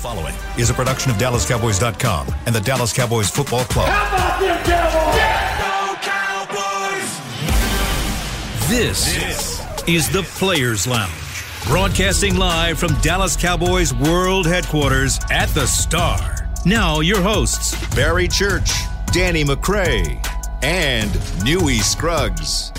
following is a production of DallasCowboys.com and the Dallas Cowboys Football Club. How about them Cowboys? This, is the Players Lounge, broadcasting live from Dallas Cowboys World Headquarters at the Star. Now, your hosts, Barry Church, Danny McCray, and Newy Scruggs.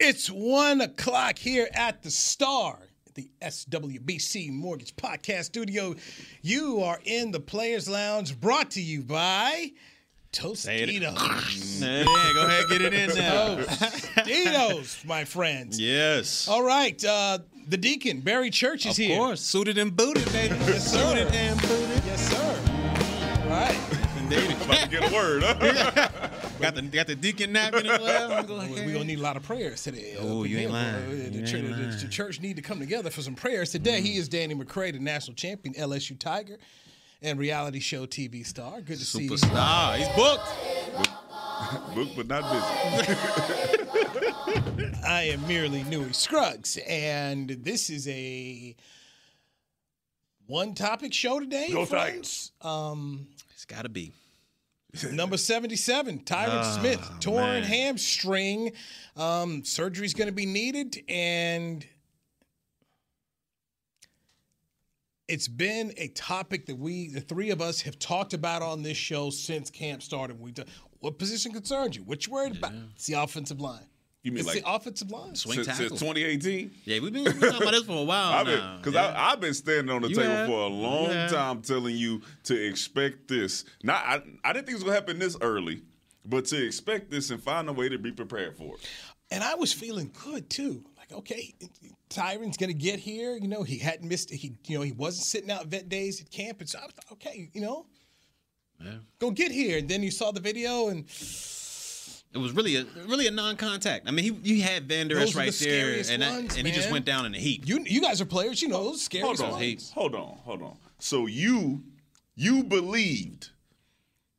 It's one o'clock here at the Star, the SWBC Mortgage Podcast Studio. You are in the Players Lounge, brought to you by Tostitos. Yeah, go ahead, get it in now. Tostitos, my friends. Yes. All right, uh, the Deacon Barry Church is of here. course, suited and booted, baby. Yes, sir. Suited and booted. Yes, sir. All right. Indeed. About to get a word, huh? got the got the deacon napping as well. Go We're gonna need a lot of prayers today. Oh, up you ain't lying. The, You church, ain't the- lying. the church need to come together for some prayers today. Mm. He is Danny McCray, the national champion, LSU Tiger, and reality show TV star. Good to see you. Superstar. He's booked. Booked but not busy. I am merely Newy Scruggs, and this is a one-topic show today, Go friends. Um, It's got to be. Number seventy-seven, Tyron Oh, Smith, torn man. hamstring. Um, is going to be needed, and it's been a topic that we, the three of us, have talked about on this show since camp started. We, what position concerns you? What you worried about? It's the offensive line. You mean it's like the offensive line. Swing since, tackle. since 2018? Yeah, we've been talking about this for a while I've been now. because Yeah. I've been standing on the You table have. for a long time, telling you to expect this. Not, I, I didn't think it was gonna happen this early, but to expect this and find a way to be prepared for it. And I was feeling good too. Like, okay, Tyron's gonna get here. You know, he hadn't missed. He, you know, he wasn't sitting out vet days at camp, and so I was like, okay, you know, Yeah. go get here. And then you saw the video, and It was really a really a non-contact. I mean, he you had Vander Esch are the right there, and, that- ones, and he just went down in a heap. you, you guys are players. You know, those scary Hold on, ones. hold on, hold on. So you, you believed.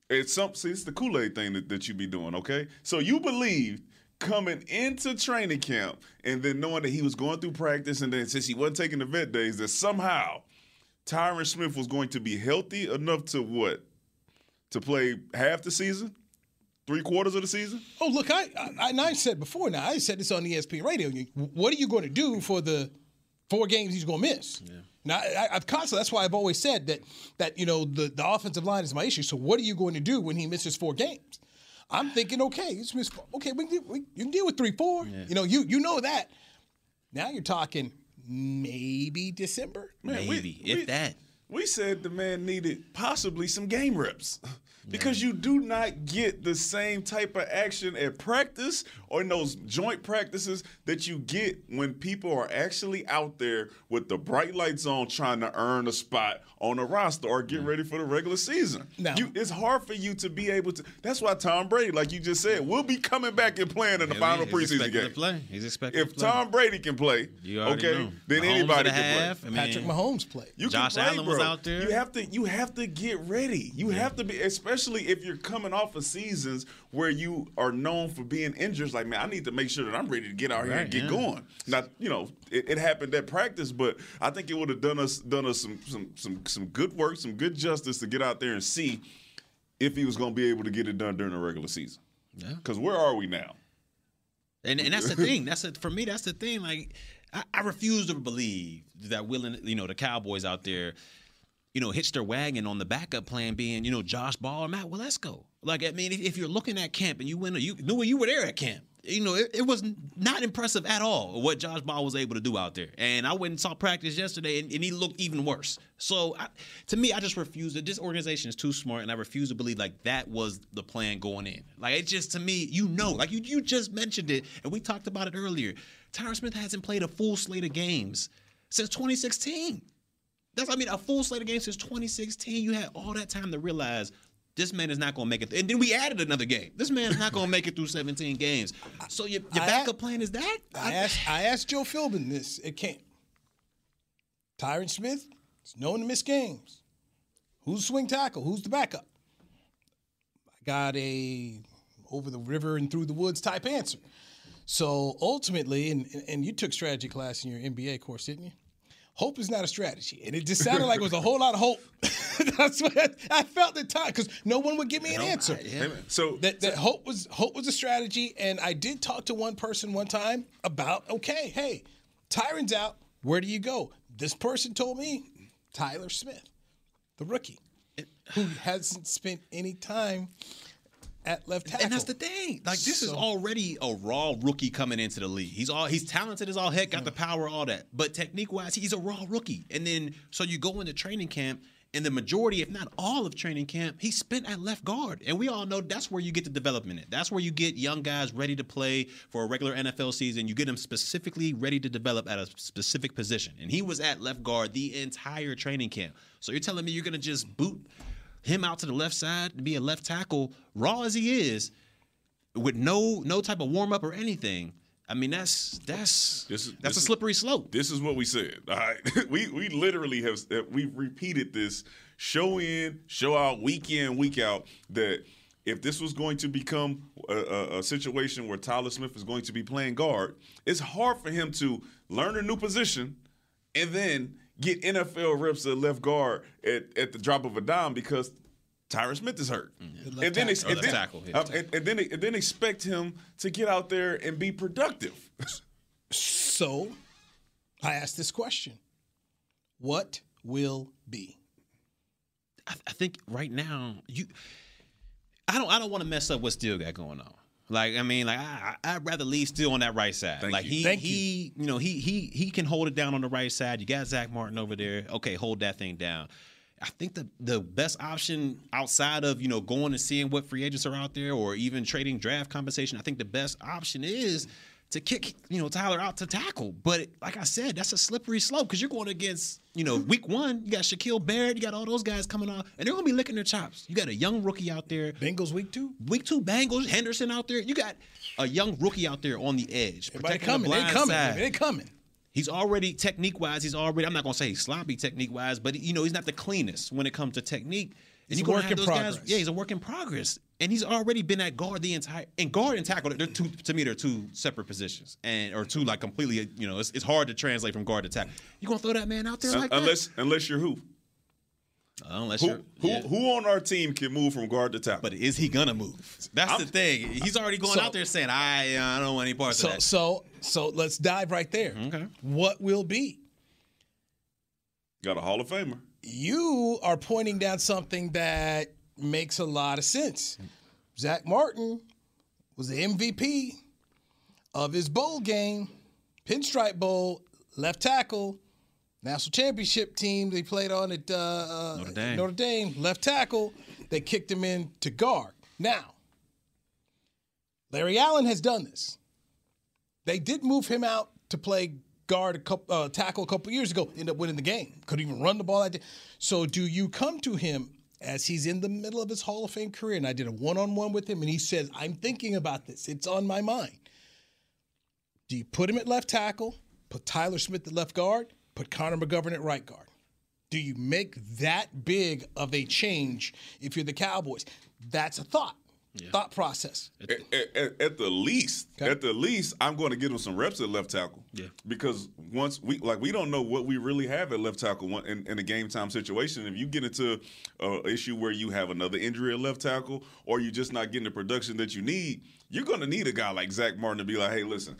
It's some. See, it's the Kool Aid thing that, that you be doing. Okay, so you believed coming into training camp and then knowing that he was going through practice and then since he wasn't taking the vet days that somehow Tyron Smith was going to be healthy enough to what to play half the season, three quarters of the season. Oh, look, I, I, and I said before. Now I said this on ESPN Radio. What are you going to do for the four games he's going to miss? Now I, I've constantly. That's why I've always said that that you know the, the offensive line is my issue. So what are you going to do when he misses four games? I'm thinking, okay, he's missed. four- Okay, we can, deal- we, you can deal with three, four. You know, you you know that. Now you're talking maybe December. Man, Maybe, we- if we- that. We said the man needed possibly some game reps because you do not get the same type of action at practice or in those joint practices that you get when people are actually out there with the bright lights on trying to earn a spot on a roster or get ready for the regular season. Now- you, it's hard for you to be able to. That's why Tom Brady, like you just said, will be coming back and playing in the Yeah, final preseason game. to play. He's expected If to play. Tom Brady can play, You okay, know. then Mahomes anybody can half, play. I mean, Patrick Mahomes played. You Josh can play, Allen was bro. out there. You have to you have to get ready. You have to be especially if you're coming off of seasons where you are known for being injured. Like, man, I need to make sure that I'm ready to get out here and get yeah. going. Now, you know, it, it happened at practice, but I think it would have done us done us some some some some good work, some good justice to get out there and see if he was going to be able to get it done during the regular season. Yeah. Because where are we now? And and that's the thing. That's a, for me. That's the thing. Like I, I refuse to believe that willing. You know, the Cowboys out there. You know, hitch their wagon on the backup plan being, you know, Josh Ball or Matt Waletzko. Like, I mean, if, if you're looking at camp and you win, you knew you were there at camp. You know, it, it was not impressive at all what Josh Ball was able to do out there. And I went and saw practice yesterday, and, and he looked even worse. So, I, to me, I just refuse. This organization is too smart, and I refuse to believe like that was the plan going in. Like it just to me, you know, like you you just mentioned it, and we talked about it earlier. Tyron Smith hasn't played a full slate of games since 2016. That's I mean a full slate of games since 2016. You had all that time to realize this man is not going to make it. And then we added another game. This man is not going to make it through 17 games. So your, your I- backup plan is that? I asked I asked Joe Philbin this at camp. Tyron Smith is known to miss games. Who's the swing tackle? Who's the backup? I got a over the river and through the woods type answer. So ultimately, and, and you took strategy class in your MBA course, didn't you? Hope is not a strategy, and it just sounded like it was a whole lot of hope. That's what I, I felt at the time because no one would give me an answer. So That, that hope was hope was a strategy, and I did talk to one person one time about okay, hey, Tyron's out. Where do you go? This person told me Tyler Smith, the rookie, who hasn't spent any time at left tackle. And that's the thing. Like this is already a raw rookie coming into the league. He's all he's talented as all heck, got the power, all that. But technique wise, he's a raw rookie. And then so you go into training camp, and the majority, if not all of training camp, he spent at left guard. And we all know that's where you get the development in. That's where you get young guys ready to play for a regular NFL season. You get them specifically ready to develop at a specific position. And he was at left guard the entire training camp. So you're telling me you're gonna just boot him out to the left side to be a left tackle, raw as he is, with no no type of warm up or anything. I mean, that's that's is- that's a slippery slope. This is what we said. All right, we we literally have uh, we've repeated this show in, show out, week in, week out. That if this was going to become a, a, a situation where Tyler Smith is going to be playing guard, it's hard for him to learn a new position and then get NFL reps at left guard at, at the drop of a dime because Tyron Smith is hurt. left And then, and, then, tackle, uh, and, and then and then expect him to get out there and be productive. So, I asked this question: What will be? I, I think right now you, I don't I don't want to mess up what Steele got going on. Like I mean, like I, I- I'd rather leave Steele on that right side. Thank like you. he Thank he you know he he he can hold it down on the right side. You got Zach Martin over there. Okay, hold that thing down. I think the the best option outside of you know going and seeing what free agents are out there or even trading draft compensation, I think the best option is to kick you know Tyler out to tackle. But like I said, that's a slippery slope because you're going against you know week one. You got Shaquil Barrett, you got all those guys coming on, and they're gonna be licking their chops. You got a young rookie out there. Bengals week two. Week two Bengals, Hendrickson out there. You got a young rookie out there on the edge. Everybody protecting the coming. They coming. side. They coming. He's already technique wise. He's already. I'm not gonna say he's sloppy technique wise, but you know he's not the cleanest when it comes to technique. And He's you're a gonna work have in those progress. Guys, yeah, he's a work in progress, and he's already been at guard the entire. And guard and tackle, they're two to me. They're two separate positions, and or two like completely. You know, it's, it's hard to translate from guard to tackle. You gonna throw that man out there like unless unless you're who? that? Unless Who you're who, yeah. who on our team can move from guard to tackle? But is he gonna move? That's I'm- the thing. He's already going So- out there saying, "I, uh, I don't want any parts So of that." So so so let's dive right there. Okay. What will be? Got a Hall of Famer. You are pointing down something that makes a lot of sense. Zach Martin was the MVP of his bowl game, Pinstripe Bowl, left tackle, national championship team they played on at uh, uh, Notre Dame. Notre Dame, left tackle. They kicked him in to guard. Now, Larry Allen has done this. They did move him out to play guard a couple, uh, tackle a couple years ago. end up winning the game. Could even run the ball. That day. So do you come to him as he's in the middle of his Hall of Fame career? And I did a one-on-one with him, and he says, "I'm thinking about this. It's on my mind." Do you put him at left tackle? Put Tyler Smith at left guard? Put Connor McGovern at right guard? Do you make that big of a change if you're the Cowboys? That's a thought, thought process. At, at- at the least, Okay. at the least, I'm going to give him some reps at left tackle. Yeah. Because once we like, we don't know what we really have at left tackle in, in a game time situation. If you get into an issue where you have another injury at left tackle, or you're just not getting the production that you need, you're going to need a guy like Zach Martin to be like, hey, listen,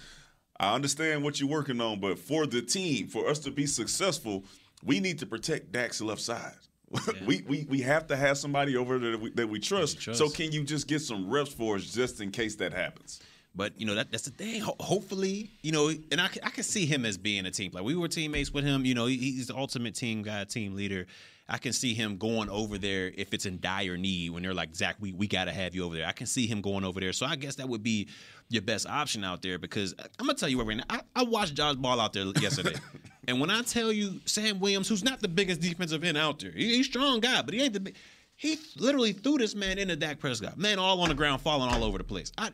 I understand what you're working on, but for the team, for us to be successful, we need to protect Dak's left side. we, we we have to have somebody over there that we, that we trust. trust. So can you just get some reps for us just in case that happens? But you know that that's the thing. Ho- hopefully, you know, and I, can- I can see him as being a team player. We were teammates with him. You know, he- he's the ultimate team guy, team leader. I can see him going over there if it's in dire need when they're like Zach, we we got to have you over there. I can see him going over there. So I guess that would be your best option out there because I'm gonna tell you what right now. I, I watched Josh Ball out there yesterday, and when I tell you Sam Williams, who's not the biggest defensive end out there, he, he's a strong guy, but he ain't the big. He literally threw this man into Dak Prescott, man, all on the ground, falling all over the place. I,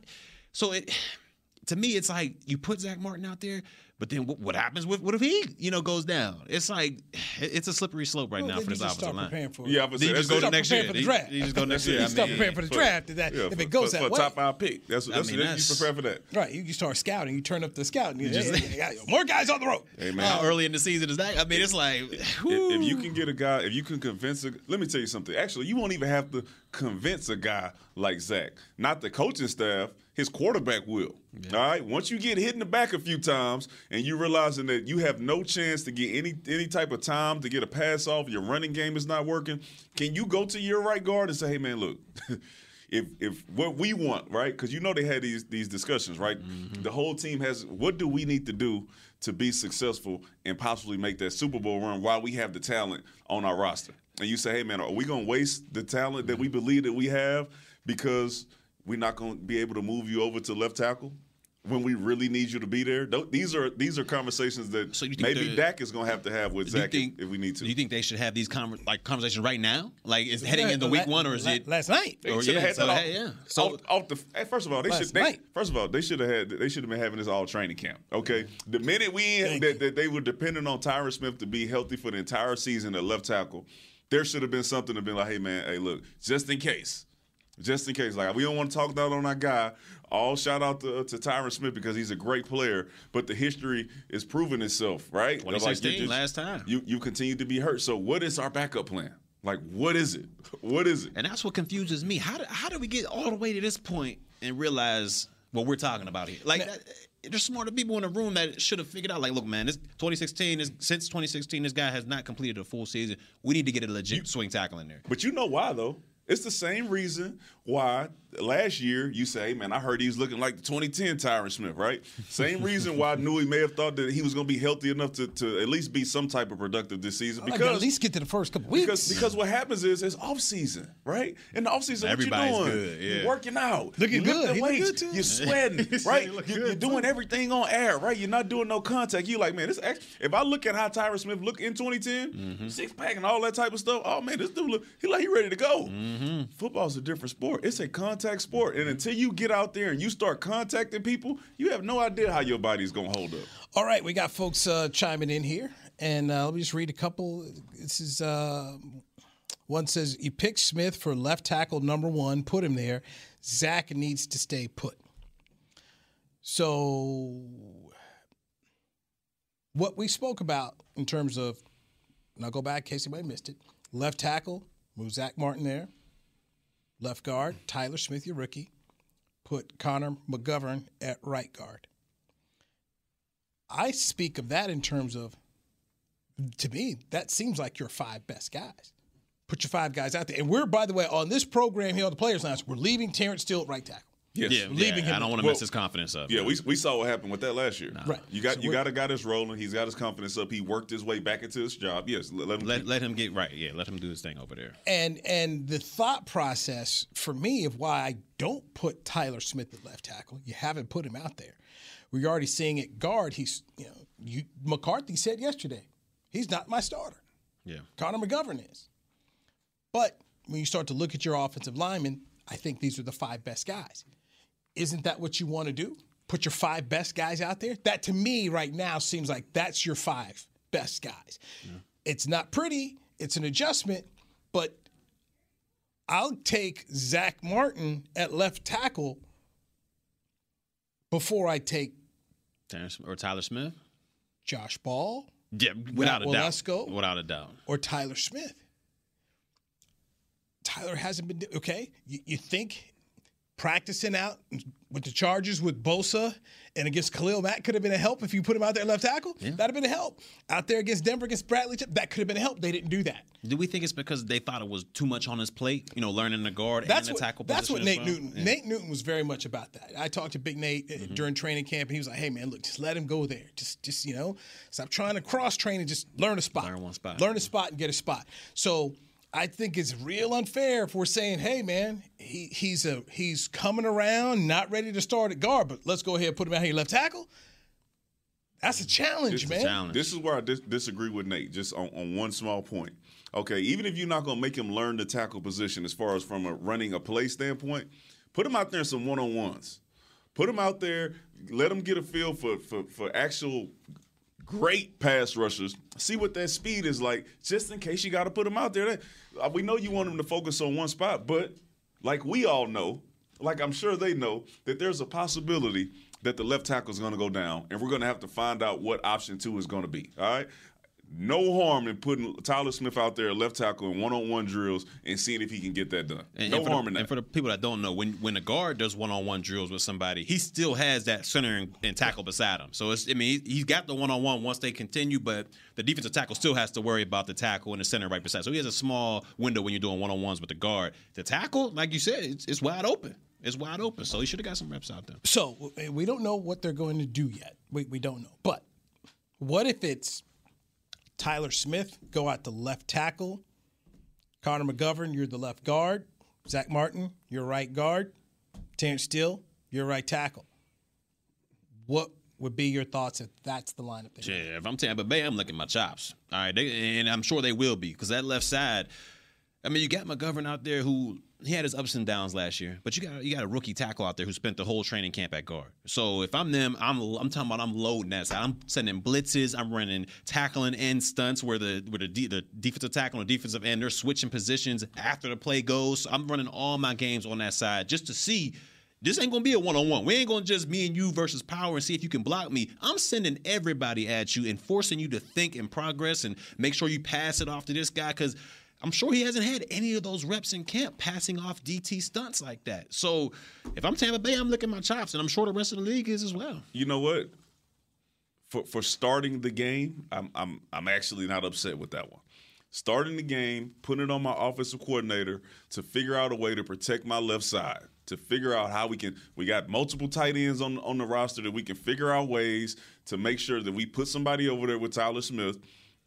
so it to me, it's like you put Zach Martin out there, But then what, what happens with what if he, you know, goes down? It's like it's a slippery slope right Well, now for this offensive line. for. Yeah, I would Then you just go to next year. for the You- draft. You just go next year. You I start preparing for the draft. If, that, Yeah, if for- it goes for, that for way, a top five pick. That's I that's mean, what you prepare for that. right? You, you start scouting. You turn up the scouting. You just- hey, hey, hey, more guys on the road. Hey man, How early in the season is that? I mean, it's like if, if you can get a guy, if you can convince a, let me tell you something. Actually, you won't even have to convince a guy like Zach. Not the coaching staff, his quarterback will. All right. Once you get hit in the back a few times and you realizing that you have no chance to get any any type of time to get a pass off, your running game is not working. Can you go to your right guard and say, "Hey, man, look." If, if what we want, right? Because you know they had these these discussions, right? Mm-hmm. The whole team has. What do we need to do to be successful and possibly make that Super Bowl run while we have the talent on our roster? And you say, hey man, are we gonna waste the talent that we mm-hmm. believe that we have because we're not gonna be able to move you over to left tackle when we really need you to be there? Tho- These are these are conversations that So you think maybe the- Dak is gonna have to have with Zach think, if, if we need to. Do you think they should have these conver- like conversations right now? Like, is heading Yeah, into la- week one, or is la- it? last night? They Or should have yeah, had so, that hey, off, yeah. So- off, off the. hey, First of all, they should. They, first of all, they should have had. They should have been having this all training camp. Okay, mm-hmm. the minute we that, that they were dependent on Tyron Smith to be healthy for the entire season at left tackle, there should have been something to be like, hey man, hey look, just in case. Just in case, like we don't want to talk down on our guy. All shout out to, uh, to Tyron Smith because he's a great player, but the history is proving itself, right? Like, you 2016, just- last time. You you continue to be hurt. So what is our backup plan? Like what is it? What is it? And that's what confuses me. How do, how do we get all the way to this point and realize what we're talking about here? Like, that, there's smarter people in the room that should have figured out. Like, look, man, this 2016 is since 2016, this guy has not completed a full season. We need to get a legit swing tackle in there. But you know why though? It's the same reason why last year you say, man, I heard he was looking like the 2010 Tyron Smith, right? Same reason why Newy may have thought that he was going to be healthy enough to, to at least be some type of productive this season. I'd like Because at least get to the first couple weeks. because because what happens is it's off season, right? In the off season, Everybody's what you doing? good, yeah. You're working out, Looking you good. lifting look weights, good, too. You're sweating, right? You're, good, you're doing everything on air, right? You're not doing no contact. You like, man, this. Act- if I look at how Tyron Smith looked in 2010, Mm-hmm. six pack and all that type of stuff. Oh man, this dude look, he like he ready to go. Mm-hmm. Football's a different sport. It's a contact sport, and until you get out there and you start contacting people, you have no idea how your body's gonna hold up. All right, we got folks uh, chiming in here, and uh, let me just read a couple. This is uh, one says you pick Smith for left tackle number one, put him there. Zach needs to stay put. So, what we spoke about in terms of, and I'll go back in case anybody missed it. Left tackle, move Zach Martin there. Left guard, Tyler Smith, your rookie. Put Connor McGovern at right guard. I speak of that in terms of, to me, that seems like your five best guys. Put your five guys out there. And we're, by the way, on this program here on the Players Lounge, we're leaving Terence Steele at right tackle. Yes. Yeah, Leaving yeah, him- I don't want to Well, mess his confidence up. Yeah, we, we saw what happened with that last year. Right. You got So you we're- got a guy that's rolling. He's got his confidence up. He worked his way back into his job. Yes, let, let him. let keep- let him get right. Yeah, let him do his thing over there. And and the thought process for me of why I don't put Tyler Smith at left tackle, you haven't put him out there. We're already seeing it guard. He's you know, you McCarthy said yesterday, he's not my starter. Yeah. Connor McGovern is. But when you start to look at your offensive linemen, I think these are the five best guys. Isn't that what you want to do? Put your five best guys out there? That to me right now seems like that's your five best guys. It's not pretty, it's an adjustment, but I'll take Zach Martin at left tackle before I take Terence or Tyler Smith. Josh Ball Yeah, without a doubt. Without a doubt. or Tyler Smith. Tyler hasn't been okay. You, you think practicing out with the Chargers with Bosa and against Khalil Mack could have been a help if you put him out there at left tackle? That'd have been a help. Out there against Denver against Bradley, that could have been a help. They didn't do that. Do we think it's because they thought it was too much on his plate? You know, learning the guard That's and the what, tackle that's what Nate well? Newton. Yeah. Nate Newton was very much about that. I talked to Big Nate uh, Mm-hmm. during training camp, and he was like, "Hey man, look, just let him go there. Just, just you know, stop trying to cross train and just learn a spot. Learn one spot. Learn a spot and get a spot." So I think it's real unfair if we're saying, "Hey man, he, he's a he's coming around, not ready to start at guard, but let's go ahead and put him out here left tackle." That's a challenge, It's a man. challenge. This is where I dis- disagree with Nate, just on, on one small point. Okay, even if you're not going to make him learn the tackle position as far as from a running a play standpoint, put him out there in some one on ones. Put him out there. Let him get a feel for for, for actual great pass rushers. See what that speed is like, just in case you got to put them out there. Uh, We know you want them to focus on one spot, but like we all know, like I'm sure they know, that there's a possibility that the left tackle is going to go down, and we're going to have to find out what option two is going to be. All right. No harm in putting Tyler Smith out there left tackle in one-on-one drills and seeing if he can get that done. And, no and for harm the, in that. And for the people that don't know, when when a guard does one-on-one drills with somebody, he still has that center and, and tackle beside him. So it's I mean he, he's got the one-on-one once they continue, but the defensive tackle still has to worry about the tackle and the center right beside. So he has a small window when you're doing one-on-ones with the guard. The tackle, like you said, it's, it's wide open. It's wide open. So he should have got some reps out there. So we don't know what they're going to do yet. We, we don't know. But what if it's Tyler Smith, go out to left tackle, Connor McGovern, you're the left guard, Zach Martin, you're right guard, Terence Steele, you're right tackle. What would be your thoughts if that's the lineup? they Yeah, if I'm Tampa Bay, I'm licking my chops. All right, they, and I'm sure they will be because that left side. I mean, you got McGovern out there who he had his ups and downs last year, but you got you got a rookie tackle out there who spent the whole training camp at guard. So if I'm them, I'm I'm talking about I'm loading that side. I'm sending blitzes. I'm running tackling end stunts where the where the, de- the defensive tackle and defensive end they're switching positions after the play goes. So I'm running all my games on that side just to see this ain't gonna be a one on one. We ain't gonna just me and you versus power and see if you can block me. I'm sending everybody at you and forcing you to think and progress and make sure you pass it off to this guy because I'm sure he hasn't had any of those reps in camp passing off DT stunts like that. So if I'm Tampa Bay, I'm licking my chops, and I'm sure the rest of the league is as well. you know what? For for starting the game, I'm I'm I'm actually not upset with that one. Starting the game, putting it on my offensive coordinator to figure out a way to protect my left side, to figure out how we can. We got multiple tight ends on on the roster that we can figure out ways to make sure that we put somebody over there with Tyler Smith.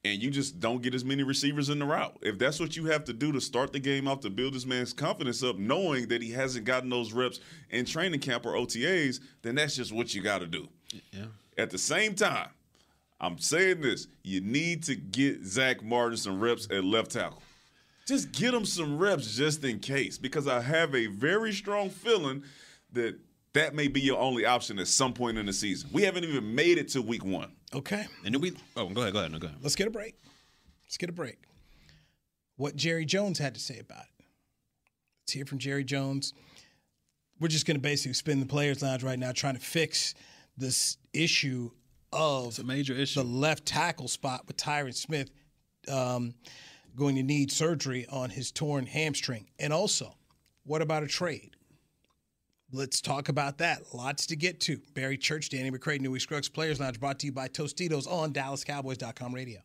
And you just don't get as many receivers in the route. If that's what you have to do to start the game off to build this man's confidence up, knowing that he hasn't gotten those reps in training camp or OTAs, then that's just what you got to do. Yeah. At the same time, I'm saying this: you need to get Zach Martin some reps at left tackle. Just get him some reps just in case, because I have a very strong feeling that that may be your only option at some point in the season. We haven't even made it to week one. Okay, And then we oh go ahead, go ahead, no, go ahead. let's get a break. Let's get a break. What Jerry Jones had to say about it. Let's hear from Jerry Jones. We're just going to basically spin the players' lounge right now, trying to fix this issue of It's a major issue. the left tackle spot with Tyron Smith um, going to need surgery on his torn hamstring. And also, what about a trade? Let's talk about that. Lots to get to. Barry Church, Danny McCray, Newy Scruggs Players Lounge, brought to you by Tostitos on DallasCowboys.com radio.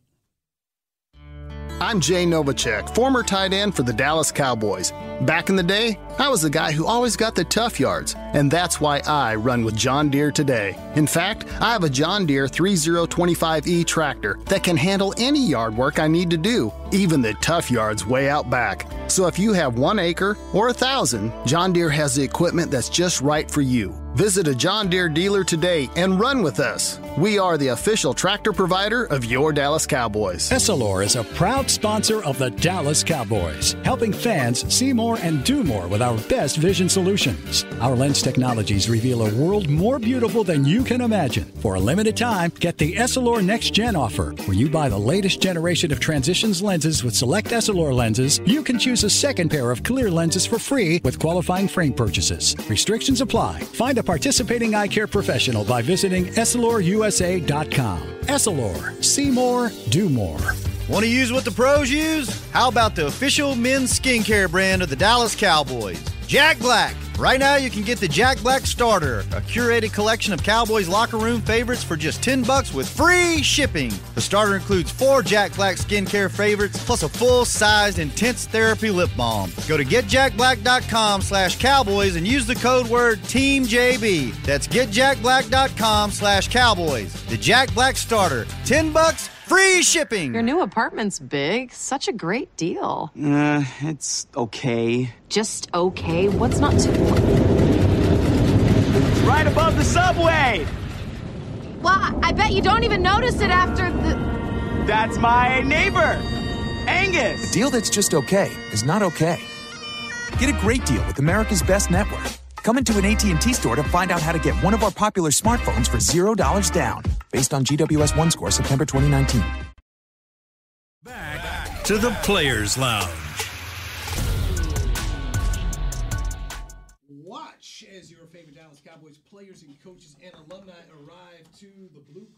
I'm Jay Novacek, former tight end for the Dallas Cowboys. Back in the day, I was the guy who always got the tough yards, and that's why I run with John Deere today. In fact, I have a John Deere 3025E tractor that can handle any yard work I need to do, even the tough yards way out back. So if you have one acre or a thousand, John Deere has the equipment that's just right for you. Visit a John Deere dealer today and run with us. We are the official tractor provider of your Dallas Cowboys. Essilor is a proud sponsor of the Dallas Cowboys, helping fans see more and do more with our best vision solutions. Our lens technologies reveal a world more beautiful than you can imagine. For a limited time, get the Essilor Next Gen offer, where you buy the latest generation of transitions lenses with select Essilor lenses. You can choose a second pair of clear lenses for free with qualifying frame purchases. Restrictions apply. Find a participating eye care professional by visiting EssilorUSA.com. Essilor, see more, do more. Want to use what the pros use? How about the official men's skincare brand of the Dallas Cowboys? Jack Black. Right now, you can get the Jack Black Starter, a curated collection of Cowboys locker room favorites for just 10 bucks with free shipping. The starter includes four Jack Black skincare favorites plus a full-sized intense therapy lip balm. Go to getjackblack.com slash cowboys and use the code word TEAMJB. That's getjackblack.com slash cowboys. The Jack Black Starter. 10 bucks, free shipping. Your new apartment's big. Such a great deal. Uh, it's okay. Just okay. What's not to. Right above the subway! Well, I bet you don't even notice it after the. That's my neighbor, Angus. A Deal that's just okay is not okay. Get a great deal with America's Best Network. Come into an AT&T store to find out how to get one of our popular smartphones for $0 down. Based on GWS 1 score September 2019. Back To the Players Lounge.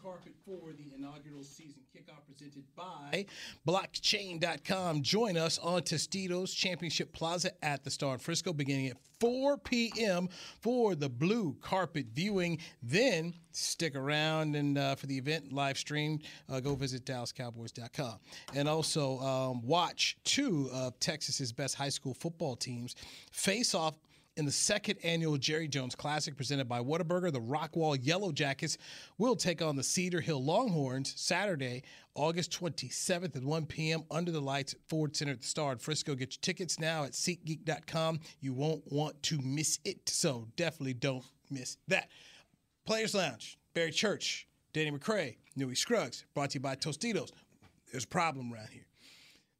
Carpet for the inaugural season kickoff presented by blockchain.com. Join us on Tostitos Championship Plaza at the Star in Frisco beginning at 4 p.m. for the blue carpet viewing. Then stick around and uh, for the event live stream, uh, go visit DallasCowboys.com. And also um, watch two of Texas's best high school football teams face off in the second annual Jerry Jones Classic presented by Whataburger, the Rockwall Yellow Jackets will take on the Cedar Hill Longhorns Saturday, August 27th at 1 p.m. under the lights at Ford Center at the Star in Frisco. Get your tickets now at SeatGeek.com. You won't want to miss it, so definitely don't miss that. Players Lounge, Barry Church, Danny McCray, Newy Scruggs, brought to you by Tostitos. There's a problem around here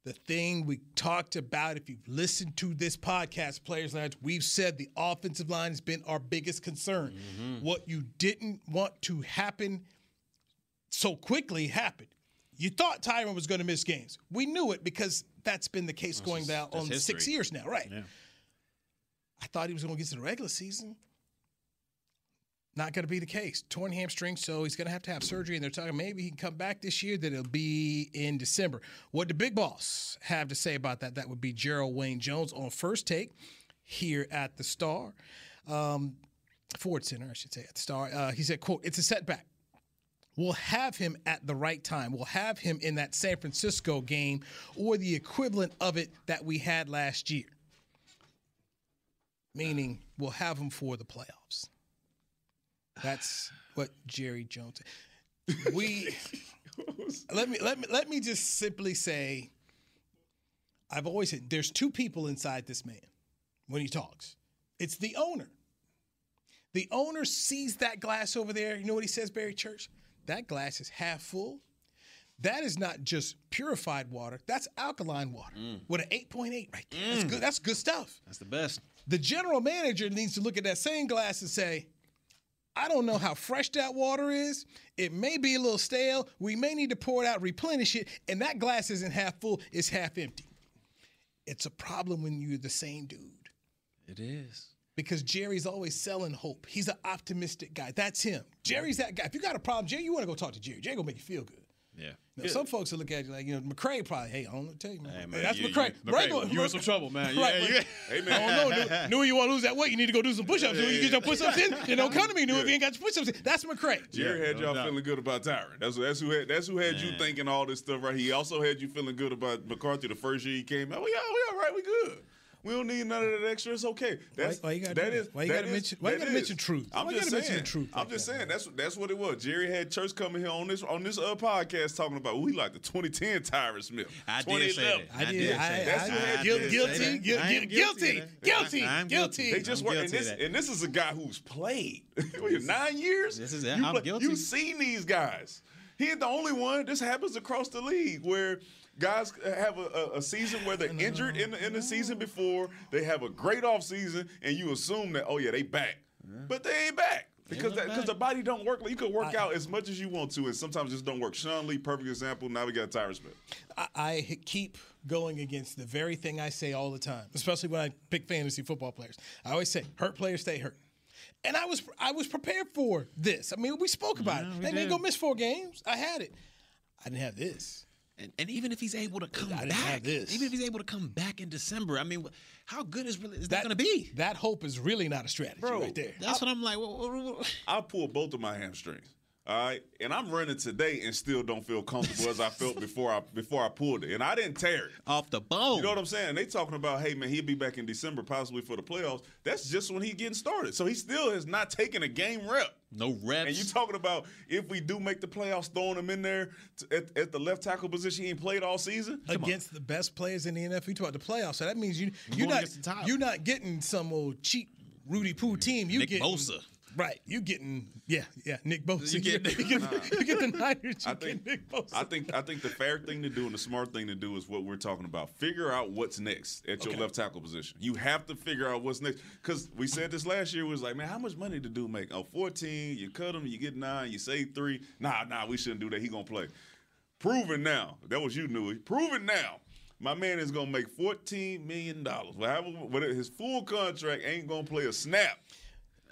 the thing we talked about. If you've listened to this podcast, Players Lounge, we've said the offensive line has been our biggest concern. Mm-hmm. What you didn't want to happen so quickly happened. You thought Tyron was going to miss games. We knew it because that's been the case going down that's on six years now, right? Yeah. I thought he was going to get to the regular season. Not going to be the case. Torn hamstring, so he's going to have to have surgery. And they're talking maybe he can come back this year. That it'll be in December. What the big boss have to say about that? That would be Jerral Wayne Jones on first take here at the Star, um, Ford Center, I should say at the Star. Uh, he said, "quote It's a setback. We'll have him at the right time. We'll have him in that San Francisco game or the equivalent of it that we had last year. Meaning, we'll have him for the playoffs." That's what Jerry Jones. We let me let me let me just simply say I've always said there's two people inside this man when he talks. It's the owner. The owner sees that glass over there. You know what he says, Barry Church? That glass is half full. That is not just purified water. That's alkaline water mm. with an 8.8 right there. That's mm. good. That's good stuff. That's the best. The general manager needs to look at that same glass and say, I don't know how fresh that water is. It may be a little stale. We may need to pour it out, replenish it, and that glass isn't half full, it's half empty. It's a problem when you're the same dude. It is. Because Jerry's always selling hope. He's an optimistic guy. That's him. Jerry's that guy. If you got a problem, Jerry, you want to go talk to Jerry. Jerry gonna make you feel good. Yeah. Now, Some folks will look at you like, you know, McCray probably, hey, I don't know what to tell you, man. Hey, Hey, man, that's you- McCray. you- Ray McCray, gonna- you in some trouble, man. Right, Yeah, right. you- Hey, man. I don't know. Knew, knew you want to lose that weight. You need to go do some push-ups. When you get your push-ups in, then don't come to me. Knew if you ain't got your push-ups in. That's McCray. Jerry Yeah, had no y'all doubt. feeling good about Tyron. That's that's who had that's who had you thinking all this stuff right. He also had you feeling good about McCarthy the first year he came out. We all we all right. We good. We don't need none of that extra. It's okay. That's why you gotta that? is- Why you gotta is- mention- why you gotta is. mention truth? I'm Why just gotta mention saying. the truth I'm like just that? saying that's that's what it was. Jerry had church coming here on this on this uh, podcast talking about we like the 2010 Tyron Smith. I did say that. I did. say I- That's who had I you- did guilty, guilty, guilty, guilty, guilty. They just were, and this, and this is a guy who's played nine years. This is it. I'm guilty. You've seen these guys. He ain't the only one. This happens across the league where guys have a, a, a season where they're injured in the, in the season before. They have a great off season, and you assume that oh yeah they back, but they ain't back. Because that, because the body don't work. You can work out as much as you want to, and sometimes it just don't work. Sean Lee, perfect example. Now we got Tyron Smith. I, I keep going against the very thing I say all the time, especially when I pick fantasy football players. I always say, "Hurt players stay hurt," and I was I was prepared for this. I mean, we spoke about Yeah, it. They didn't did. go miss four games. I had it. I didn't have this. And, and even if he's able to come back, this. even if he's able to come back in December, I mean, how good is really is that, going to be? That hope is really not a strategy Bro, right there. That's what I'm like. What, what, what- I pulled both of my hamstrings. All right, and I'm running today and still don't feel comfortable as I felt before I before I pulled it, and I didn't tear it. off the bone. You know what I'm saying? They talking about, hey man, he'll be back in December, possibly for the playoffs. That's just when he getting started. So he still has not taken a game rep. no reps. And you talking about if we do make the playoffs, throwing him in there to, at, at the left tackle position, he ain't played all season. against the best players in the NFL. You talk about the playoffs, so that means you you're going not against the top. you're not getting some old cheap Rudy Poo team. You Nick get Bosa. Right. You getting yeah, yeah, Nick Bosa. You get- you get, you get the Niners. You I get think Nick Bosa. I think I think the fair thing to do and the smart thing to do is what we're talking about. Figure out what's next at your left tackle position. You have to figure out what's next because we said this last year. Was like, man, how much money did do make? Oh, 14, You cut him, you get nine, you save three. Nah, nah, we shouldn't do that. He gonna play. Proven now. That was you, Newy. Proven now. My man is gonna make fourteen million dollars. His full contract ain't gonna play a snap.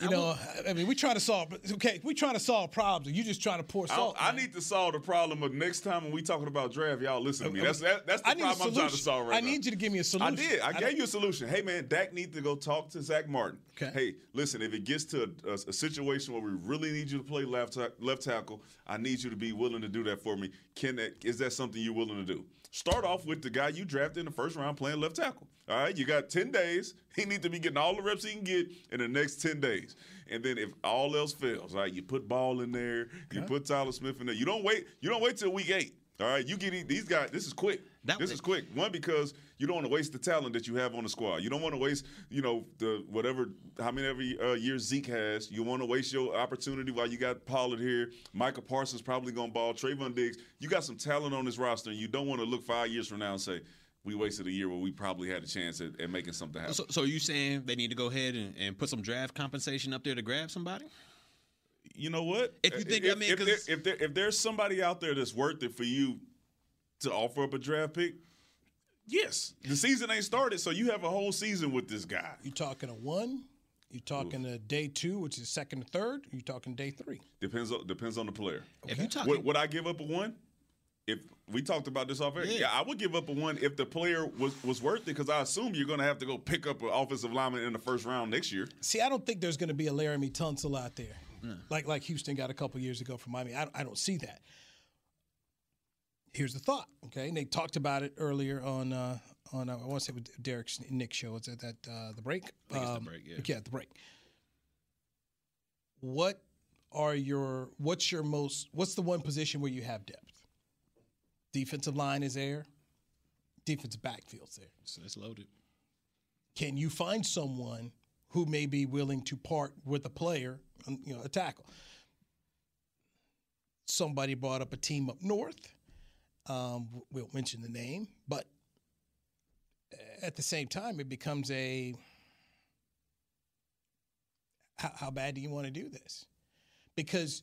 You know, I mean, we trying to solve. Okay, we trying to solve problems, and you just trying to pour salt. I man. need to solve the problem of next time when we talking about draft. Y'all listen to me. That's that, that's the I problem I'm trying to solve right now. I now. need you to give me a I solution. I did. I, I gave you a solution. Hey man, Dak needs to go talk to Zach Martin. Okay. Hey, listen. If it gets to a, a- a situation where we really need you to play left ta- left tackle, I need you to be willing to do that for me. Can that is that something you're willing to do? Start off with the guy you drafted in the first round playing left tackle. All right, you got ten days. He needs to be getting all the reps he can get in the next ten days. And then if all else fails, all right, you put Ball in there, you put Tyler Smith in there. You don't wait. You don't wait till week eight. All right, you get these guys. This is quick. That this was- is quick. One because you don't want to waste the talent that you have on the squad. You don't want to waste, you know, the whatever how many every uh, year Zeke has. You want to waste your opportunity while you got Pollard here. Micah Parsons probably gonna ball. Trevon Diggs. You got some talent on this roster, and you don't want to look five years from now and say we wasted a year where we probably had a chance at, at making something happen. So, so are you saying they need to go ahead and, and put some draft compensation up there to grab somebody? you know what? If you think- if, I mean, if, there, if, there, if there's somebody out there that's worth it for you to offer up a draft pick, yes. The season ain't started, so you have a whole season with this guy. You talking a one? You talking a day two, which is second or third? You talking day three? Depends on depends on the player. If you talking, Would, would I give up a one? If we talked about this off air, Yeah. yeah. I would give up a one if the player was was worth it because I assume you're going to have to go pick up an offensive lineman in the first round next year. See, I don't think there's going to be a Laremy Tunsil out there, like like Houston got a couple years ago from Miami. I, I don't see that. Here's the thought, okay? And they talked about it earlier on uh, on uh, I want to say with Derek's Nick show. It's at that uh, the break. It's the Um, break, yeah. Yeah, the break. What are your what's your most what's the one position where you have depth? Defensive line is there. Defensive backfield's there. So it's loaded. Can you find someone who may be willing to part with a player, um, you know, a tackle? Somebody brought up a team up north. Um, we'll mention the name, but at the same time, it becomes a how, how bad do you want to do this? Because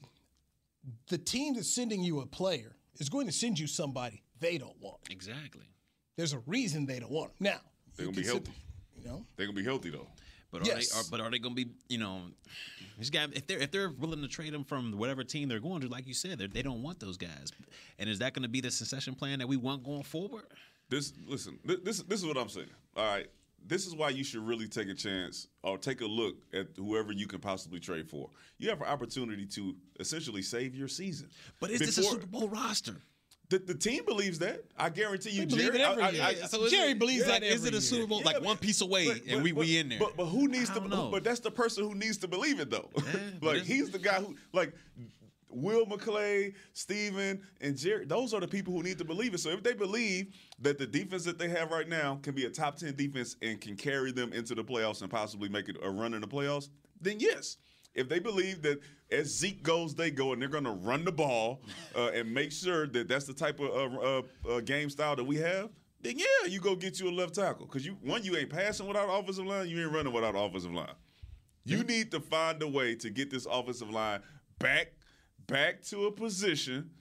the team that's sending you a player is going to send you somebody they don't want. Exactly. There's a reason they don't want him. Now, They're gonna be can sit- healthy. You know, They're going to be healthy though. But are Yes. they? Are, but are they going to be? You know, these guys. If they're if they're willing to trade them from whatever team they're going to, like you said, they're- don't want those guys. And is that going to be the succession plan that we want going forward? This listen. This this is what I'm saying. All right. This is why you should really take a chance or take a look at whoever you can possibly trade for. You have an opportunity to essentially save your season. But is this a Super Bowl roster? The, the team believes that. I guarantee you, They believe Jerry. it every I- I- year. I- Yeah, so Jerry it- believes that Like, is every it a. Super Bowl like Yeah, one piece away but- and we but- we in there? But but who needs I to? know. But that's the person who needs to believe it though. but like he's the guy who like. Will McClay, Steven, and Jerry, those are the people who need to believe it. So if they believe that the defense that they have right now can be a top 10 defense and can carry them into the playoffs and possibly make it a run in the playoffs, then yes. If they believe that as Zeke goes, they go, and they're going to run the ball uh, and make sure that that's the type of uh, game style that we have, then yeah, you go get you a left tackle. Because you one, you ain't passing without offensive line, you ain't running without offensive line. You need to find a way to get this offensive line back back to a position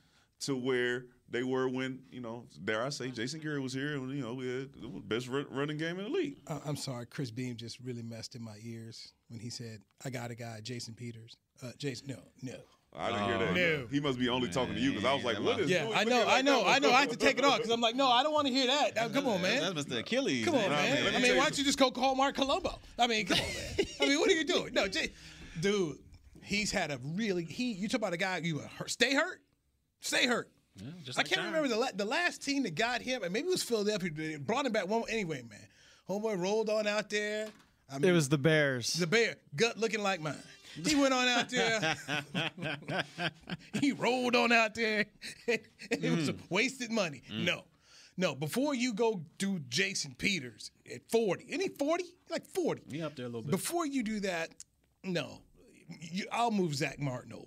to where they were when, you know, dare I say, Jason Garrett was here and, you know, we had the best run- running game in the league. I- I'm sorry, Chris Beam just really messed in my ears when he said, "I got a guy, Jason Peters." Uh, Jason, no, no. I didn't hear that. No. He must be only talking to you because I was like, what is Yeah, Louis I know, like I know. I know. I had to take it off because I'm like, no, I don't want to hear that. Now, come on, man. That's Mr. Achilles. Come on, Nah, man. I mean, why don't you just go call Marc Colombo? I mean, come on, man. I mean, what are you doing? No, Jay, dude, he's had a really he. You talk about a guy you were hurt, stay hurt, stay hurt. Yeah, just I can't John. remember the la- the last team that got him, and maybe it was Philadelphia. They brought him back one anyway, man. Homeboy rolled on out there. I mean, It was the Bears. the bear, gut looking like mine. He went on out there. he rolled on out there. it was mm. wasted money. Mm. No. No, before you go do Jason Peters at 40, any 40? Like 40. He up there a little bit. Before you do that, no. you, I'll move Zach Martin over.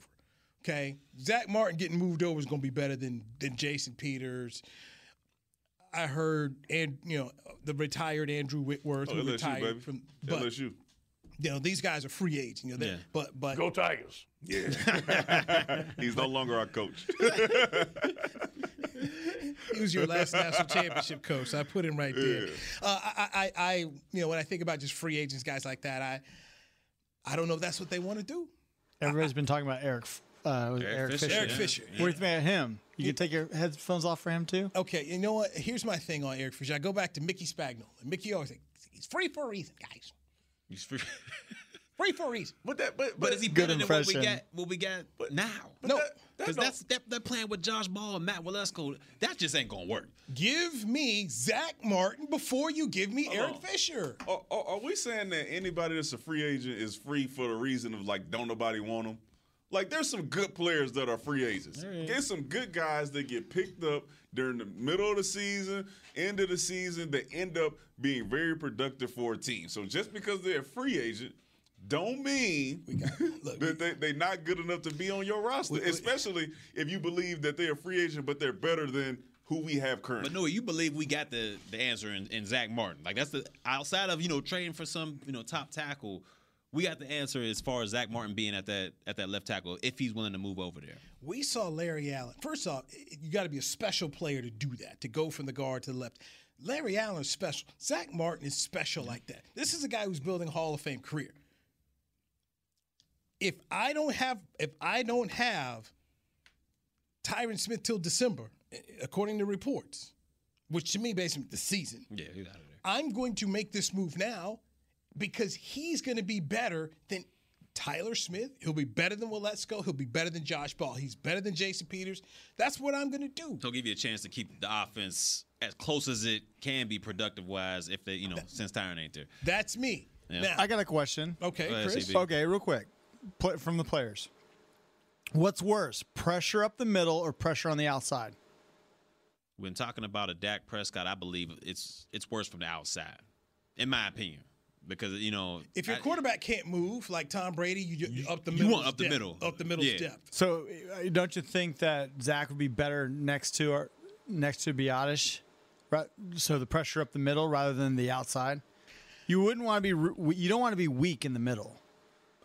Okay, Zach Martin getting moved over is going to be better than than Jason Peters. I heard, and you know, the retired Andrew Whitworth Oh, who LSU, retired baby. from. But LSU. you know, these guys are free agents. You know, Yeah. but but Go Tigers. Yeah. He's no longer our coach. he was your last national championship coach. I put him right there. Uh, I, I, I, you know, when I think about just free agents, guys like that, I, I don't know if that's what they want to do. Everybody's been talking about Eric. Uh, was Eric Eric Fisher, Fisher. Eric Yeah. Fisher. What do you think about him? You can take your headphones off for him too. Okay, you know what? Here's my thing on Eric Fisher. I go back to Mickey Spagnola. Mickey always like, he's free for a reason, guys. He's free. Free for a reason. But that, but, But is he Good better than what we impression. got? What we got now? No, that- that Because don't- that's that, that playing with Josh Ball and Matt Waletzko, that just ain't gonna work. give me Zach Martin before you give me Eric Fisher. Are, are, are we saying that anybody that's a free agent is free for the reason of like don't nobody want them? Like there's some good players that are free agents. Get some good guys that get picked up during the middle of the season, end of the season, that end up being very productive for a team. So just because they're a free agent, don't mean that they, they're not good enough to be on your roster. especially if you believe that they're a free agent, but they're better than who we have currently. But no, you believe we got the the answer in, in Zach Martin. Like that's the outside of you know trading for some you know top tackle, we got the answer as far as Zach Martin being at that at that left tackle if he's willing to move over there. We saw Larry Allen. First off, you got to be a special player to do that, to go from the guard to the left. Larry Allen is special. Zach Martin is special like that. This is a guy who's building a Hall of Fame career. If I don't have, if I don't have Tyron Smith till December, according to reports, which to me basically the season, Yeah, he's out of there. I'm going to make this move now because he's going to be better than Tyler Smith. He'll be better than Waletzko. He'll be better than Josh Ball. He's better than Jason Peters. That's what I'm going to do. He'll give you a chance to keep the offense as close as it can be productive wise if they you know since Tyron ain't there. That's me. Yeah. Now, I got a question. okay, Go ahead, Chris. CB. Okay, real quick, Pla from the players. What's worse, pressure up the middle or pressure on the outside? When talking about a Dak Prescott, I believe it's it's worse from the outside, in my opinion, because you know If your I- quarterback can't move like Tom Brady, you, you up the middle. you middle. want up the depth, middle. Up the middle Yeah. depth. So, uh, don't you think that Zach would be better next to our, next to Biadasz? Right. So the pressure up the middle rather than the outside. You wouldn't want to be. You don't want to be weak in the middle.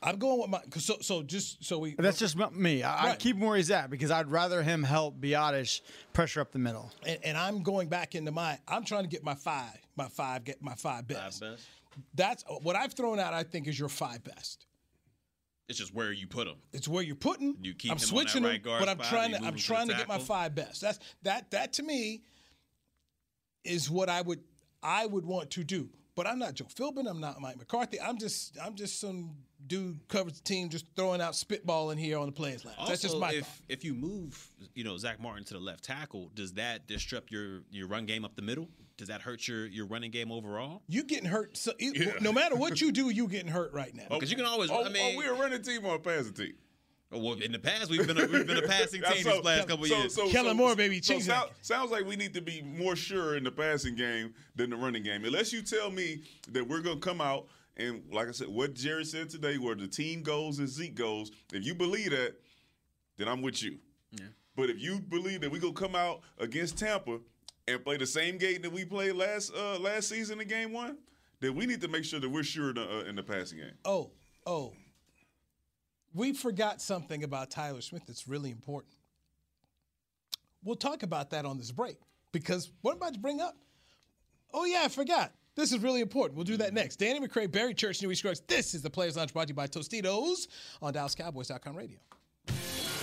I'm going with my. 'cause So, so just so we. That's just me. I, I Right. keep him where he's at because I'd rather him help Biadasz pressure up the middle. And, and I'm going back into my. I'm trying to get my five. My five. Get my five best. Five best? That's what I've thrown out. I think is your five best. it's just where you put them. It's where you're putting. You keep I'm him on switching right guard but I'm trying to. I'm him to to get my five best. That's that. That to me is what I would. I would want to do. But I'm not Joe Philbin. I'm not Mike McCarthy. I'm just. I'm just some dude covers the team, just throwing out spitball in here on the players' line. Also, That's just my if thought. if you move, you know, Zach Martin to the left tackle, does that disrupt your your run game up the middle? Does that hurt your your running game overall? You getting hurt. So, it- No matter what you do, you getting hurt right now. Oh, because you can always. Oh, I mean, oh, we're a running team or a passing team? Oh, well, in the past we've been a, we've been a passing That's team so- these last couple so- years. so- Kellen so- Moore, baby, So Cheesehead. sound- sounds like we need to be more sure in the passing game than the running game. Unless you tell me that we're going to come out and, like I said, what Jerry said today, where the team goes and Zeke goes. If you believe that, then I'm with you. But if you believe that we're going to come out against Tampa and play the same game that we played last uh, last season in Game One, then we need to make sure that we're sure in the, uh, in the passing game. Oh, oh. We forgot something about Tyler Smith that's really important. We'll talk about that on this break because what I'm about to bring up. Oh, yeah, I forgot. This is really important. We'll do that next. Danny McCray, Barry Church, Newy Scruggs. This is the Players Lounge brought to you by Tostitos on DallasCowboys.com radio.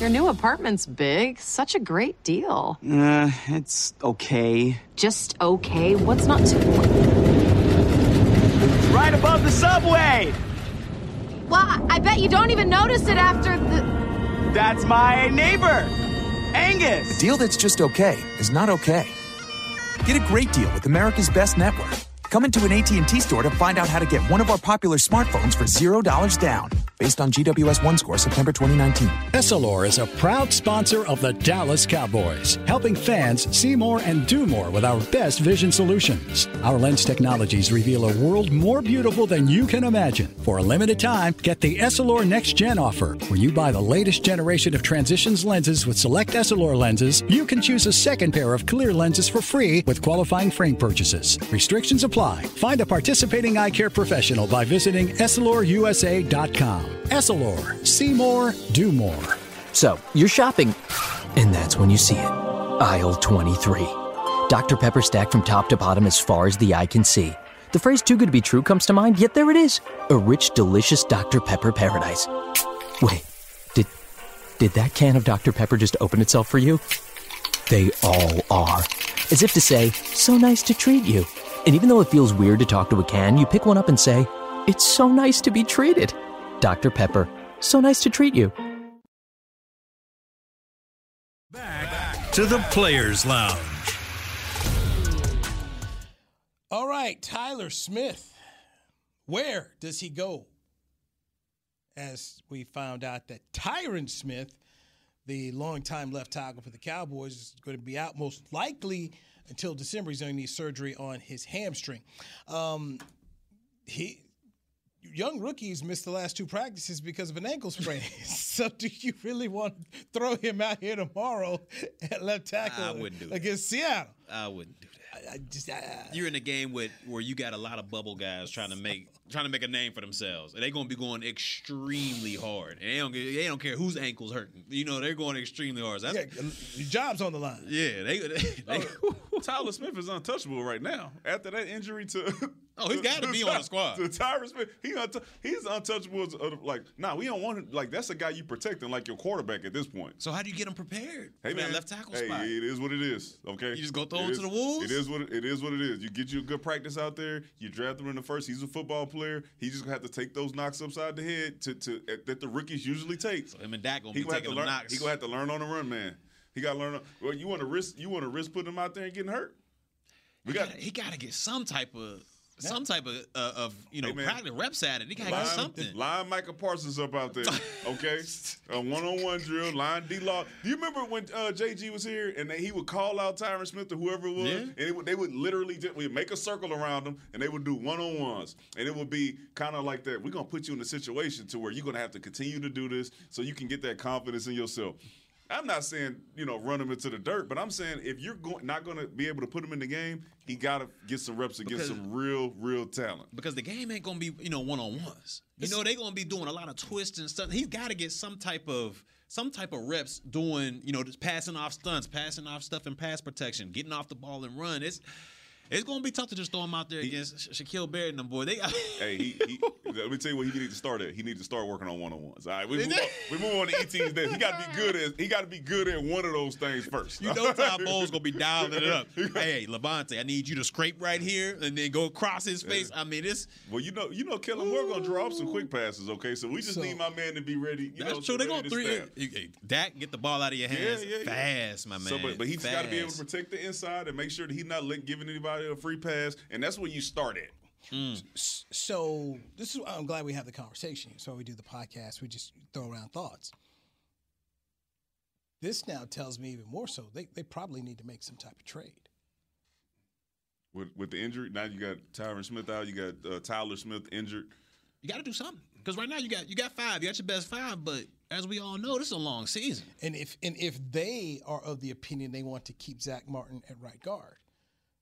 Your new apartment's big. Such a great deal. Uh, it's okay. Just okay. What's not too. Right above the subway! Well, I bet you don't even notice it after the. That's my neighbor, Angus. A deal that's just okay is not okay. Get a great deal with America's Best Network. Come into an AT&T store to find out how to get one of our popular smartphones for $0 down. Based on GWS One score September 2019. Essilor is a proud sponsor of the Dallas Cowboys, helping fans see more and do more with our best vision solutions. Our lens technologies reveal a world more beautiful than you can imagine. For a limited time, get the Essilor Next Gen offer. When you buy the latest generation of transitions lenses with select Essilor lenses, you can choose a second pair of clear lenses for free with qualifying frame purchases. Restrictions apply. Find a participating eye care professional by visiting EssilorUSA.com. Essilor. See more, do more. So, you're shopping, and that's when you see it. Aisle 23. Dr. Pepper stacked from top to bottom as far as the eye can see. The phrase too good to be true comes to mind, yet there it is. A rich, delicious Dr. Pepper paradise. Wait, did did that can of Dr. Pepper just open itself for you? They all are. As if to say, so nice to treat you. And even though it feels weird to talk to a can, you pick one up and say, it's so nice to be treated. Dr. Pepper, so nice to treat you. Back to the Players Lounge. All right, Tyler Smith. Where does he go? As we found out that Tyron Smith, the longtime left tackle for the Cowboys, is going to be out most likely until December. He's going to need surgery on his hamstring. Um, he young rookies missed the last two practices because of an ankle sprain. so, do you really want to throw him out here tomorrow at left tackle I wouldn't do against Seattle? I wouldn't do that. I, I just, I, You're in a game with where you got a lot of bubble guys trying to make trying to make a name for themselves, and they're gonna be going extremely hard. And they don't they don't care whose ankles hurting. You know they're going extremely hard. So yeah, your job's on the line. yeah, they, they, they Tyler Smith is untouchable right now. After that injury to Oh, he's gotta be on the squad. To Tyron Smith, he untou- he's untouchable. As, uh, like, nah, we don't want him. Like, that's a guy you protecting, like your quarterback at this point. So how do you get him prepared Hey man, left tackle hey, spot? it is what it is. Okay, You just go throw It him is- to the wolves? It is what it, it is. What it is. You get you a good practice out there. You draft him in the first. He's a football player. He's just gonna have to take those knocks upside the head to, to that the rookies usually take. So him and Dak gonna he be gonna taking to learn. knocks. He gonna have to learn on the run, man. He got to learn. Well, you want to risk? You want to risk putting him out there and getting hurt? We he got. gotta, he got to get some type of some type of uh, of you know Hey, man. practice reps at it. He got to get something. line Micah Parsons up out there, okay? A one-on-one drill, line D-Law. Do you remember when uh, JG was here and they, he would call out Tyron Smith or whoever it was, Yeah. and it would, they would literally just we'd make a circle around him and they would do one-on-ones, and it would be kind of like that. We're gonna put you in a situation to where you're gonna have to continue to do this so you can get that confidence in yourself. I'm not saying you know run him into the dirt, but I'm saying if you're go- not going to be able to put him in the game, he got to get some reps against Because- some real, real talent. because the game ain't gonna be you know one on ones. You know they gonna be doing a lot of twists and stuff. He's got to get some type of some type of reps doing you know just passing off stunts, passing off stuff in pass protection, getting off the ball and run. It's it's gonna be tough to just throw him out there against Sha- Shaquil Barrett and them boy. They hey, he, he, let me tell you what he needs to start at. He needs to start working on one on ones. All right, we move on, we move on to ET's. Then he got to be good at he got to be good at one of those things first. You know Todd Bowles gonna be dialing it up. Hey, Lavonte, I need you to scrape right here and then go across his face. I mean, it's Well, you know, you know, Kellen Moore gonna draw up some quick passes. Okay, so we just So- need my man to be ready. That's know, true. They going to three. Hey, Dak, get the ball out of your hands Yeah, yeah, yeah. fast, my man. So, but, but he's got to be able to protect the inside and make sure that he's not giving anybody a free pass, and that's where you start at. S- So this is I'm glad we have the conversation. So we do the podcast. We just throw around thoughts. This now tells me even more so they they probably need to make some type of trade. With with the injury, now you got Tyron Smith out. You got uh, Tyler Smith injured. You got to do something because right now you got you got five. You got your best five, but as we all know, this is a long season. And if and if they are of the opinion they want to keep Zach Martin at right guard,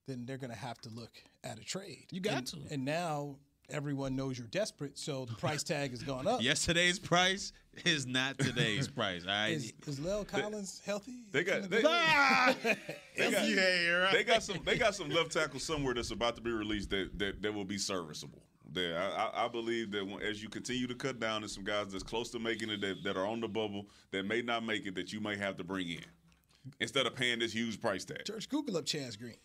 then they're going to have to look at a trade. You got And- to. And now everyone knows you're desperate, so the price tag has gone up. Yesterday's price is not today's price. All right. Is, is La'el Collins healthy? They got they, Ah! they got Yeah, right. they got some they got some left tackle somewhere that's about to be released that that, that will be serviceable. There, I, I- I believe that when, as you continue to cut down, there's some guys that's close to making it that, that are on the bubble that may not make it that you may have to bring in instead of paying this huge price tag. Church, Google up Chaz Green.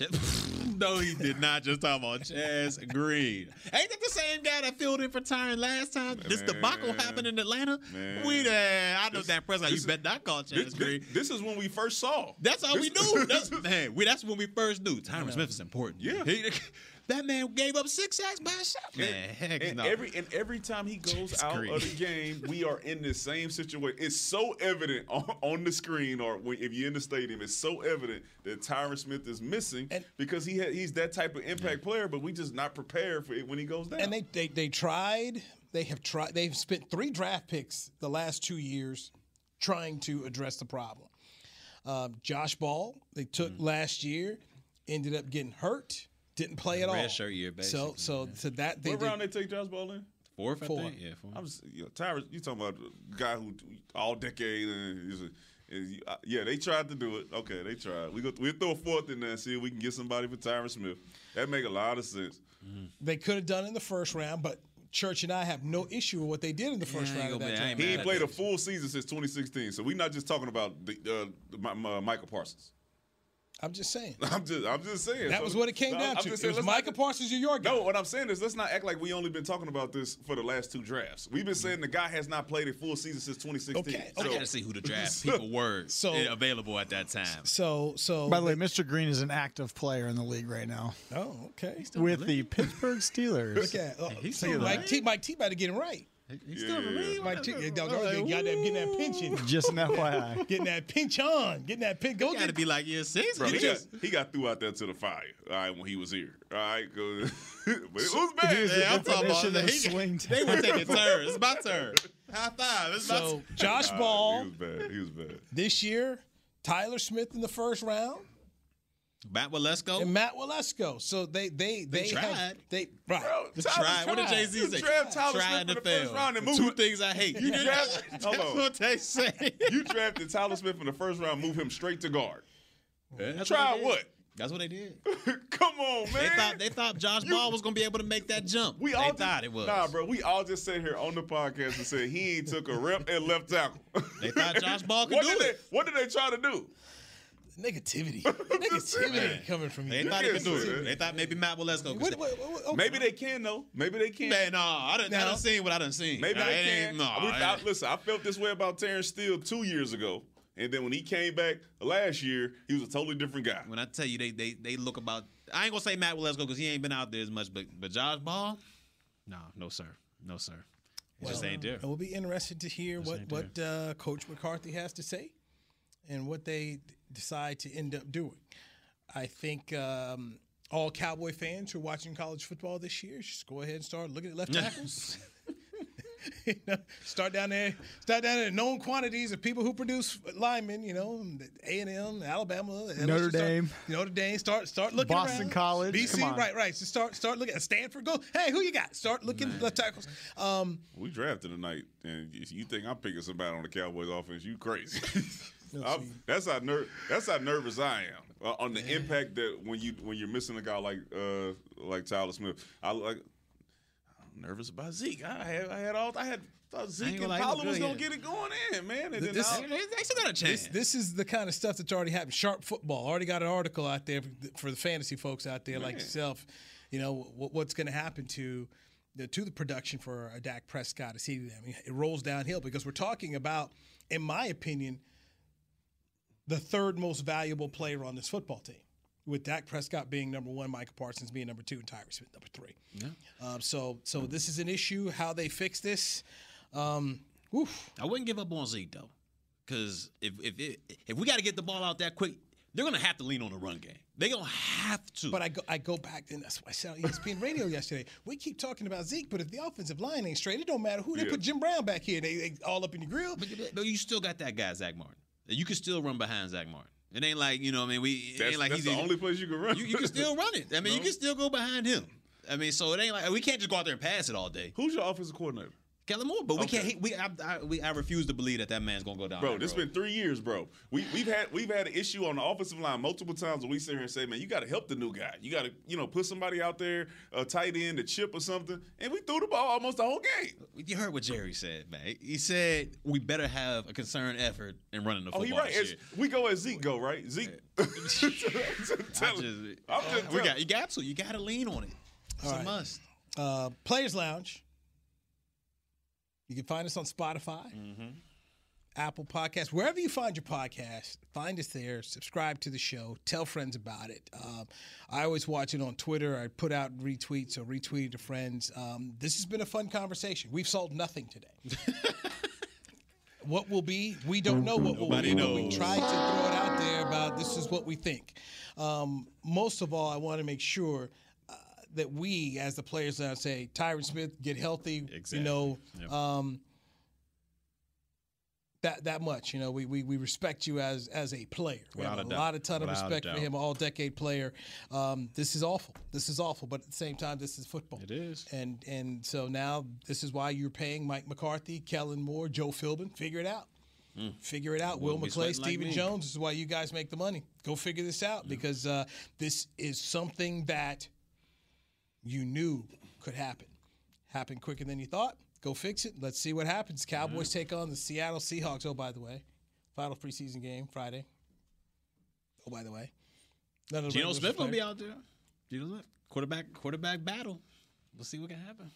no, he did not just talk about Chaz Green. Ain't that the same guy that filled in for Tyron last time? This debacle happened in Atlanta. Man. We there. I know This- that press. this You bet not call Chaz This, Green. this, this is when we first saw. That's all we This- knew. That's, man, we, that's when we first knew Tyron Smith is important. Yeah. He- that man gave up six sacks by himself. Man, heck and no. every and every time he goes It's out green. of the game, we are in the same situation. It's so evident on, on the screen, or when, if you're in the stadium, it's so evident that Tyron Smith is missing because he had, he's that type of impact player, but we just not prepared for it when he goes down. And they, they they tried. They have tried. They've spent three draft picks the last two years trying to address the problem. Um, Josh Ball they took Mm. last year, ended up getting hurt, didn't play at all. Red shirt year, So so to that they what did, round they take Josh Ball in? Fourth, I think. Yeah, four. I'm just, you know, Tyrus, you talking about a guy who all decade and is a, is, uh, yeah, they tried to do it. Okay, they tried. We go we throw a fourth in there and see if we can get somebody for Tyron Smith. That make a lot of sense. they could have done it in the first round, but Church and I have no issue with what they did in the first Yeah, round. Of gonna that be- I draft. He ain't played a full season since 2016, so we're not just talking about the, uh, my, my Micah Parsons. I'm just saying. I'm just, I'm just saying. That So- was what it came no, down I'm to. just It was let's not Micah Parsons or your guy. No, what I'm saying is let's not act like we only been talking about this for the last two drafts. We've been saying the guy has not played a full season since 2016. Okay, I So- gotta see who the draft people were So- available at that time. So so. By the way, Mr. Green is an active player in the league right now oh okay. with the Pittsburgh Steelers. Look at oh, he's see, still Mike alive. T. Mike T. About to get him right. He's still in the Yeah. league. Mike T. Whatever. Dog, they got that getting that pension. Just an FYI. Getting that pinch on. Getting that pinch. Go Got to get be like year six. Bro, he, Get got, your- he got threw out there to the fire. All right, when he was here. All right, go. but it was bad. He was Yeah, I'm talking about definition of he- swing They were taking turns. It's my turn. High five. It's my So turn. Josh All right, Ball he was bad. He was bad. this year, Tyler Smith in the first round, Matt Waletzko. and Matt Waletzko. So they they they, They have- tried. they right. Bro, Try. Tyler What did. Jay Z You say? draft Tyler Try Smith and in the fail. first round and The move Two things I hate. You drafted. That's Hold on. what they say. You drafted Tyler Smith in the first round, move him straight to guard. Yeah, that's Try they did. what? That's what they did. Come on, man. They thought they thought Josh Ball was gonna be able to make that jump. we they all thought it was. Nah, bro. We all just sat here on the podcast and said he ain't took a rep and left tackle. They thought Josh Ball could what do did it. They, what did they try to do? Negativity. Negativity coming from you. They thought he could do it. They thought maybe Matt Waletzko could. What- what- what- okay. Maybe they can though. Maybe they can. Man, no, I done, I Now- done seen what I done seen. Maybe Nah, they it can. ain't- No, We- I- listen, I felt this way about Terence Steele two years ago, and then when he came back last year, he was a totally different guy. when I tell you they they they look about. I ain't gonna say Matt Waletzko because he ain't been out there as much, but but Josh Ball, no, no sir, no sir, it just ain't there. It will be interested to hear what what uh, Coach McCarthy has to say, and what they d- decide to end up doing. I think um, all Cowboy fans who are watching college football this year should go ahead and start looking at left tackles. You know, start down there, start down there. Known quantities of people who produce linemen. You know, A and M, Alabama, LSU, Notre start- Dame. Notre Dame. Start start looking Boston around. College, BC. come on. Right, right. So start start looking at Stanford. Go. Hey, who you got? Start looking at left tackles. Um, We drafted tonight, and if you think I'm picking somebody on the Cowboys offense, you crazy. I'm- that's how ner- that's how nervous I am uh, on the impact that when you when you're missing a guy like uh, like Tyler Smith. I like. I'm nervous about Zeke. I had I had all I had thought Zeke and gonna lie, he Pollard was gonna yeah. get it going in, man. And then This- I- They, they still got a chance. This, this is the kind of stuff that's already happened. Sharp football already got an article out there for, for the fantasy folks out there like yourself. You know what, what's going to happen to the to the production for a Dak Prescott as he I mean, it rolls downhill because we're talking about, in my opinion, the third most valuable player on this football team. With Dak Prescott being number one, Micah Parsons being number two, and Tyron Smith number three. Yeah. Um, so, so this is an issue. How they fix this? Um, oof. I wouldn't give up on Zeke though, because if if it, if we got to get the ball out that quick, they're gonna have to lean on the run game. They're gonna have to. But I go, I go back, and that's why I said on ESPN Radio yesterday. We keep talking about Zeke, but if the offensive line ain't straight, it don't matter who they Yeah. put Jim Brown back here. They, they all up in the grill. But, but you still got that guy, Zach Martin. You can still run behind Zach Martin. It ain't like you know. I mean, we it That's- ain't like that's he's the only place you can run. You, you can still run it. I mean, you can still go behind him. I mean, so it ain't like we can't just go out there and pass it all day. Who's your offensive coordinator? Kellen Moore. But we Okay. can't. He, we, I, I, we, I refuse to believe that that man's gonna go down. Bro, that this road. been three years, bro. We we've had we've had an issue on the offensive line multiple times where we sit here and say, man, you got to help the new guy. You got to you know put somebody out there, a tight end, a chip or something, and we threw the ball almost the whole game. You heard what Jerry said, man. He said we better have a concerted effort in running the football. Oh, football. he right. this It's- we go as Zeke go, right? Zeke. I'm just year. I telling- just- I'm just we got, you got to. You got to lean on it. It's All a right. must. Uh, Players Lounge. You can find us on Spotify, Apple Podcasts, wherever you find your podcast. Find us there. Subscribe to the show. Tell friends about it. Um, I always watch it on Twitter. I put out retweets or retweet it to friends. Um, this has been a fun conversation. We've solved nothing today. what will be, we don't know what will Nobody be. but We knows. tried to throw it out there about this is what we think. Um, most of all, I want to make sure that we, as the players, now say Tyron Smith get healthy. Exactly. You know, Yep. um, that that much. You know, we we, we respect you as as a player. We Without have a doubt. lot of ton of Without a respect for him, all decade player. Um, this is awful. This is awful. But at the same time, this is football. It is. And and so now this is why you're paying Mike McCarthy, Kellen Moore, Joe Philbin. Figure it out. Figure it out. Will McClay, sweating like Stephen. Jones. This is why you guys make the money. Go figure this out because uh, this is something that you knew could happen. Happened quicker than you thought. Go fix it. Let's see what happens. Cowboys take on the Seattle Seahawks. Oh, by the way, final preseason game Friday. Oh, by the way, none of the Geno regulars Smith gonna be out there. Geno Smith, quarterback, quarterback battle. We'll see what can happen.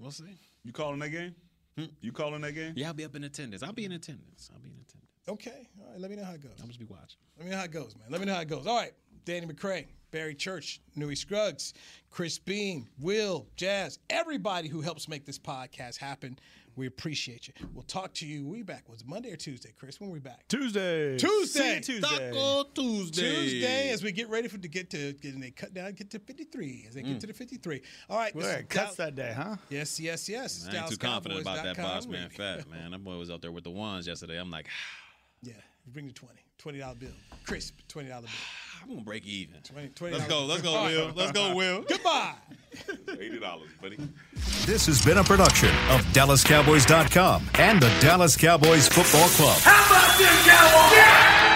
We'll see. You calling that game? Hmm? You calling that game? Yeah, I'll be up in attendance. I'll be in attendance. I'll be in attendance. Okay. All right. Let me know how it goes. I'll just be watching. Let me know how it goes, man. Let me know how it goes. All right. Danny McCray, Barry Church, Newy Scruggs, Chris Beam, Will, Jazz, everybody who helps make this podcast happen. We appreciate you. We'll talk to you. We back. Was it Monday or Tuesday, Chris? When we back? Tuesday. Tuesday. See you Tuesday. Taco Tuesday. Tuesday, as we get ready for to get to getting and they cut down, get to 53. As they get Mm. to the 53. All right. Well, this cuts Dal- that day, huh? Yes, yes, yes. I ain't too confident about that DallasCowboys.com boss man radio. fat man. That boy was out there with the ones yesterday. I'm like, Yeah, you bring the 20. $20 bill. Crisp $20 bill. I'm gonna break even. 20, 20 Let's go. Let's go, Will. Let's go, Will. Goodbye. Eighty dollars, buddy. This has been a production of DallasCowboys.com and the Dallas Cowboys Football Club. How about this, Cowboys?